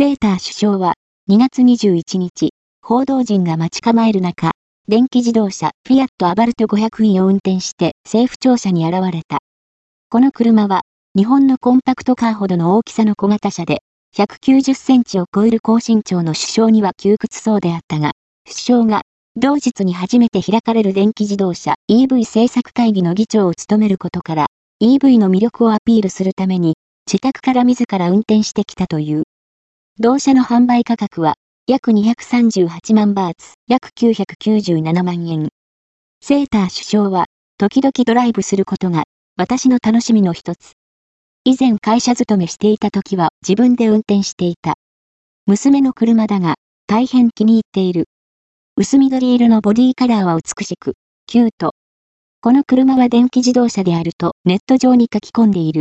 セーター首相は2月21日、報道陣が待ち構える中、電気自動車フィアットアバルト500位を運転して政府庁舎に現れた。この車は日本のコンパクトカーほどの大きさの小型車で、190センチを超える高身長の首相には窮屈そうであったが、首相が同日に初めて開かれる電気自動車 EV 政策会議の議長を務めることから、EV の魅力をアピールするために、自宅から自ら運転してきたという。同車の販売価格は、約238万バーツ、約997万円。セーター首相は、時々ドライブすることが、私の楽しみの一つ。以前会社勤めしていた時は自分で運転していた。娘の車だが、大変気に入っている。薄緑色のボディカラーは美しく、キュート。この車は電気自動車であるとネット上に書き込んでいる。